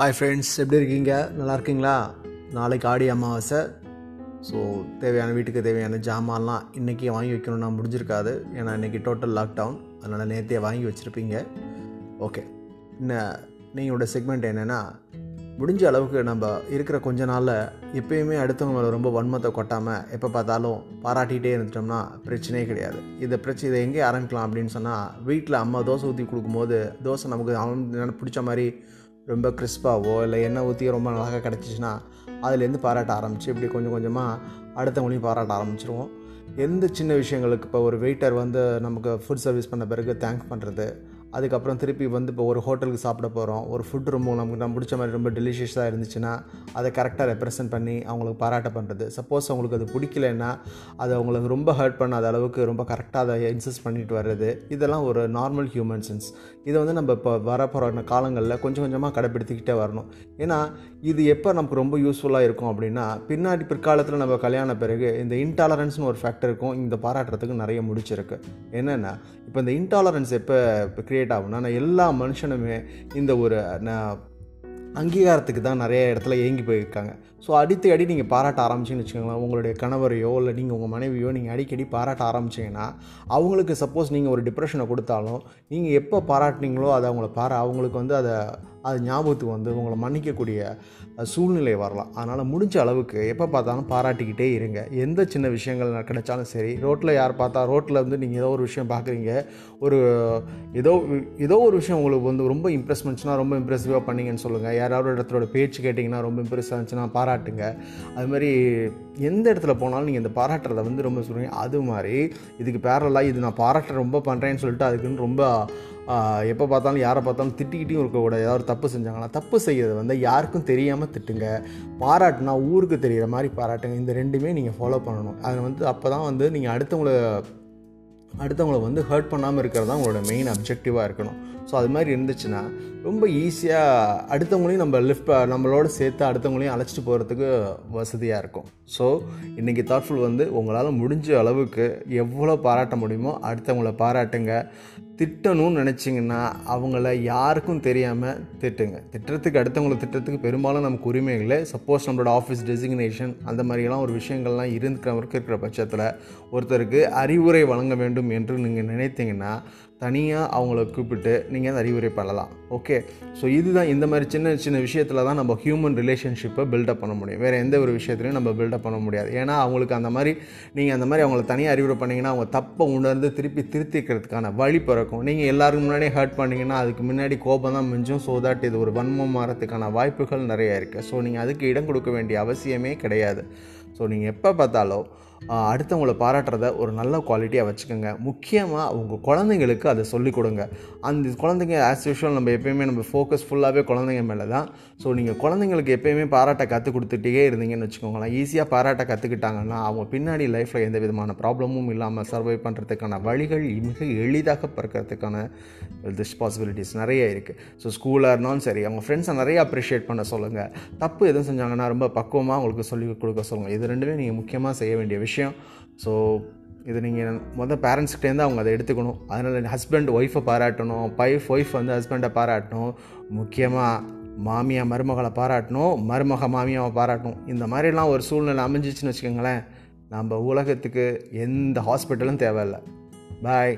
Hi friends எப்படி இருக்கீங்க? நல்லா இருக்கீங்களா? நாளைக்கு ஆடி அமாவாசை. ஸோ தேவையான வீட்டுக்கு தேவையான ஜாமான்லாம் இன்றைக்கி வாங்கி வைக்கணும்னா முடிஞ்சிருக்காது. ஏன்னா இன்றைக்கி டோட்டல் லாக்டவுன் அதனால் நேர்த்தியாக வாங்கி வச்சுருப்பீங்க. ஓகே இன்னும் நீங்களோட செக்மெண்ட் என்னென்னா முடிஞ்ச அளவுக்கு நம்ம இருக்கிற கொஞ்ச நாளில் எப்பயுமே அடுத்தவங்க மேலே ரொம்ப வன்மத்தை கொட்டாமல் எப்போ பார்த்தாலும் பாராட்டிகிட்டே இருந்துட்டோம்னா பிரச்சனையே கிடையாது. இந்த பிரச்சனை இதை எங்கே ஆரம்பிக்கலாம் அப்படின்னு சொன்னால் வீட்டில் அம்மா தோசை ஊற்றி கொடுக்கும்போது தோசை நமக்கு அவன் பிடிச்ச மாதிரி ரொம்ப கிறிஸ்பாவோ இல்லை எண்ணெய் ஊற்றி ரொம்ப அழகாக கிடச்சிச்சின்னா அதுலேருந்து பாராட்ட ஆரம்பிச்சு இப்படி கொஞ்சம் கொஞ்சமாக அடுத்தவங்களையும் பாராட்ட ஆரம்பிச்சிருவோம். எந்த சின்ன விஷயங்களுக்கு இப்போ ஒரு வெயிட்டர் வந்து நமக்கு ஃபுட் சர்வீஸ் பண்ண பிறகு தேங்க் பண்ணுறது அதுக்கப்புறம் திருப்பி வந்து இப்போ ஒரு ஹோட்டலுக்கு சாப்பிட போகிறோம் ஒரு ஃபுட் ரொம்ப நமக்கு நம்ம பிடிச்ச மாதிரி ரொம்ப டெலிஷியஸாக இருந்துச்சுன்னா அதை கரெக்டாக ரெப்ரசன்ட் பண்ணி அவங்களுக்கு பாராட்ட பண்ணுறது சப்போஸ் அவங்களுக்கு அது பிடிக்கலன்னா அது அவங்களுக்கு ரொம்ப ஹர்ட் பண்ணாத அளவுக்கு ரொம்ப கரெக்டாக அதை இன்சிஸ்ட் பண்ணிட்டு வர்றது. இதெல்லாம் ஒரு நார்மல் ஹியூமன் சென்ஸ் இதை வந்து நம்ம இப்போ வரப்போகிற காலங்களில் கொஞ்சம் கொஞ்சமாக கடைப்பிடித்துக்கிட்டே வரணும். ஏன்னா இது எப்போ நமக்கு ரொம்ப யூஸ்ஃபுல்லாக இருக்கும் அப்படின்னா பின்னாடி பிற்காலத்தில் நம்ம கல்யாண பிறகு இந்த இன்டாலரன்ஸ்னு ஒரு ஃபேக்டர் இருக்கும் இந்த பாராட்டுறதுக்கு நிறைய முடிச்சிருக்கு. என்னென்னா இப்போ இந்த இன்டாலரன்ஸ் எப்போ இப்போ க்ரியேட் ஆகும்னா எல்லா மனுஷனுமே இந்த ஒரு அங்கீகாரத்துக்கு தான் நிறைய இடத்துல ஏங்கி போயிருக்காங்க. ஸோ அடித்து அடி நீங்கள் பாராட்ட ஆரம்பிச்சிங்கன்னு வச்சுக்கோங்களேன். உங்களுடைய கணவரையோ இல்லை நீங்கள் உங்கள் மனைவியோ நீங்கள் அடிக்கடி பாராட்ட ஆரம்பிச்சிங்கன்னா அவங்களுக்கு சப்போஸ் நீங்கள் ஒரு டிப்ரெஷனை கொடுத்தாலும் நீங்கள் எப்போ பாராட்டினீங்களோ அதை அவங்கள பாரா அவங்களுக்கு வந்து அதை அது ஞாபகத்துக்கு வந்து உங்களை மன்னிக்கக்கூடிய சூழ்நிலை வரலாம். அதனால் முடிஞ்ச அளவுக்கு எப்போ பார்த்தாலும் பாராட்டிக்கிட்டே இருங்க. எந்த சின்ன விஷயங்கள் கிடைச்சாலும் சரி ரோட்டில் யார் பார்த்தா ரோட்டில் வந்து நீங்கள் ஏதோ ஒரு விஷயம் பார்க்குறீங்க ஒரு ஏதோ ஏதோ ஒரு விஷயம் உங்களுக்கு வந்து ரொம்ப இம்ப்ரெஸ் ரொம்ப இம்ப்ரெசிவாக பண்ணீங்கன்னு சொல்லுங்கள் யாராவது இடத்தோட பேச்சு கேட்டிங்கன்னா ரொம்ப இம்ப்ரெஸ் ஆச்சுன்னா பாராட்டுங்க. அது மாதிரி எந்த இடத்துல போனாலும் நீங்கள் இந்த பாராட்டுறதை வந்து ரொம்ப சொல்லுவீங்க அது மாதிரி இதுக்கு பேரலாக இது நான் பாராட்ட ரொம்ப பண்ணுறேன்னு சொல்லிட்டு அதுக்குன்னு ரொம்ப எப்போ பார்த்தாலும் யாரை பார்த்தாலும் திட்டிக்கிட்டையும் இருக்கக்கூடாது. ஏதாவது தப்பு செஞ்சாங்கன்னா தப்பு செய்கிறது வந்து யாருக்கும் தெரியாமல் திட்டுங்க. பாராட்டுனா ஊருக்கு தெரிகிற மாதிரி பாராட்டுங்க. இந்த ரெண்டுமே நீங்கள் ஃபாலோ பண்ணணும். அது வந்து அப்போ தான் வந்து நீங்கள் அடுத்தவங்கள அடுத்தவங்களை வந்து ஹர்ட் பண்ணாமல் இருக்கிறது தான் உங்களோட மெயின் அப்ஜெக்டிவாக இருக்கணும். ஸோ அது மாதிரி இருந்துச்சுன்னா ரொம்ப ஈஸியாக அடுத்தவங்களையும் நம்ம லிஃப்ட் நம்மளோட சேர்த்து அடுத்தவங்களையும் அழைச்சிட்டு போகிறதுக்கு வசதியாக இருக்கும். ஸோ இன்றைக்கி தாட்ஃபுல் வந்து உங்களால் முடிஞ்ச அளவுக்கு எவ்வளோ பாராட்ட முடியுமோ அடுத்தவங்கள பாராட்டுங்க. திட்டணும்னு நினச்சிங்கன்னா அவங்கள யாருக்கும் தெரியாமல் திட்டுங்க. திட்டத்துக்கு அடுத்தவங்களை திட்டத்துக்கு பெரும்பாலும் நமக்கு உரிமைகளே. சப்போஸ் நம்மளோட ஆஃபீஸ் டெசிக்னேஷன் அந்த மாதிரியெல்லாம் ஒரு விஷயங்கள்லாம் இருக்கிறவருக்கு இருக்கிற பட்சத்தில் ஒருத்தருக்கு அறிவுரை வழங்க வேண்டும் என்று நீங்கள் நினைத்தீங்கன்னா தனியாக அவங்கள கூப்பிட்டு நீங்கள் அந்த அறிவுரை பண்ணலாம். ஓகே ஸோ இதுதான் இந்த மாதிரி சின்ன சின்ன விஷயத்தில் தான் நம்ம ஹியூமன் ரிலேஷன்ஷிப்பை பில்டப் பண்ண முடியும். வேறு எந்த ஒரு விஷயத்துலையும் நம்ம பில்டப் பண்ண முடியாது. ஏன்னா அவங்களுக்கு அந்த மாதிரி நீங்கள் அந்த மாதிரி அவங்கள தனியாக அறிவுரை பண்ணிங்கன்னா அவங்க தப்பை உணர்ந்து திருப்பி திருத்திக்கிறதுக்கான வழி பிறக்கும். நீங்கள் எல்லாருக்கும் முன்னாடியே ஹர்ட் பண்ணிங்கன்னா அதுக்கு முன்னாடி கோபம் தான் மிஞ்சும். ஸோ தட் இது ஒரு வன்மம் மாறத்துக்கான வாய்ப்புகள் நிறைய இருக்குது ஸோ நீங்கள் அதுக்கு இடம் கொடுக்க வேண்டிய அவசியமே கிடையாது. ஸோ நீங்கள் எப்போ பார்த்தாலும் அடுத்தவங்கள பாராட்டுறத ஒரு நல்ல குவாலிட்டியாக வச்சுக்கோங்க. முக்கியமாக உங்கள் குழந்தைங்களுக்கு அதை சொல்லிக் கொடுங்க. அந்த குழந்தைங்க ஆஸ் யூஷுவல் நம்ம எப்பயுமே நம்ம ஃபோக்கஸ் ஃபுல்லாகவே குழந்தைங்க மேலே தான் ஸோ நீங்கள் குழந்தைங்களுக்கு எப்பயுமே பாராட்ட கற்றுக் கொடுத்துட்டே இருந்தீங்கன்னு வச்சுக்கோங்களேன். ஈஸியாக பாராட்ட கற்றுக்கிட்டாங்கன்னா அவங்க பின்னாடி லைஃப்பில் எந்த விதமான ப்ராப்ளமும் இல்லாமல் சர்வை பண்ணுறதுக்கான வழிகள் மிக எளிதாக பிறக்கிறதுக்கான திஸ் பாசிபிலிட்டிஸ் நிறைய இருக்குது ஸோ ஸ்கூலாக இருந்தாலும் சரி அவங்க ஃப்ரெண்ட்ஸை நிறைய அப்ரிஷியேட் பண்ண சொல்லுங்கள் தப்பு எதுவும் செஞ்சாங்கன்னா ரொம்ப பக்குவமாக அவங்களுக்கு சொல்லிக் கொடுக்க சொல்லுங்கள் இது ரெண்டுமே நீங்கள் முக்கியமாக செய்ய வேண்டிய விஷயம். விஷயம். ஸோ இது நீங்கள் மொதல் பேரண்ட்ஸ்கிட்டேருந்து அவங்க அதை எடுத்துக்கணும். அதனால் ஹஸ்பண்ட் ஒய்ஃபை பாராட்டணும். பைஃப் ஒய்ஃப் வந்து ஹஸ்பண்டை பாராட்டணும். முக்கியமாக மாமியா மருமகளை பாராட்டணும். மருமக மாமியாவை பாராட்டணும். இந்த மாதிரிலாம் ஒரு சூழ்நிலை அமைஞ்சிச்சின்னு வச்சுக்கோங்களேன் நம்ம உலகத்துக்கு எந்த ஹாஸ்பிட்டலும் தேவையில்லை. பாய்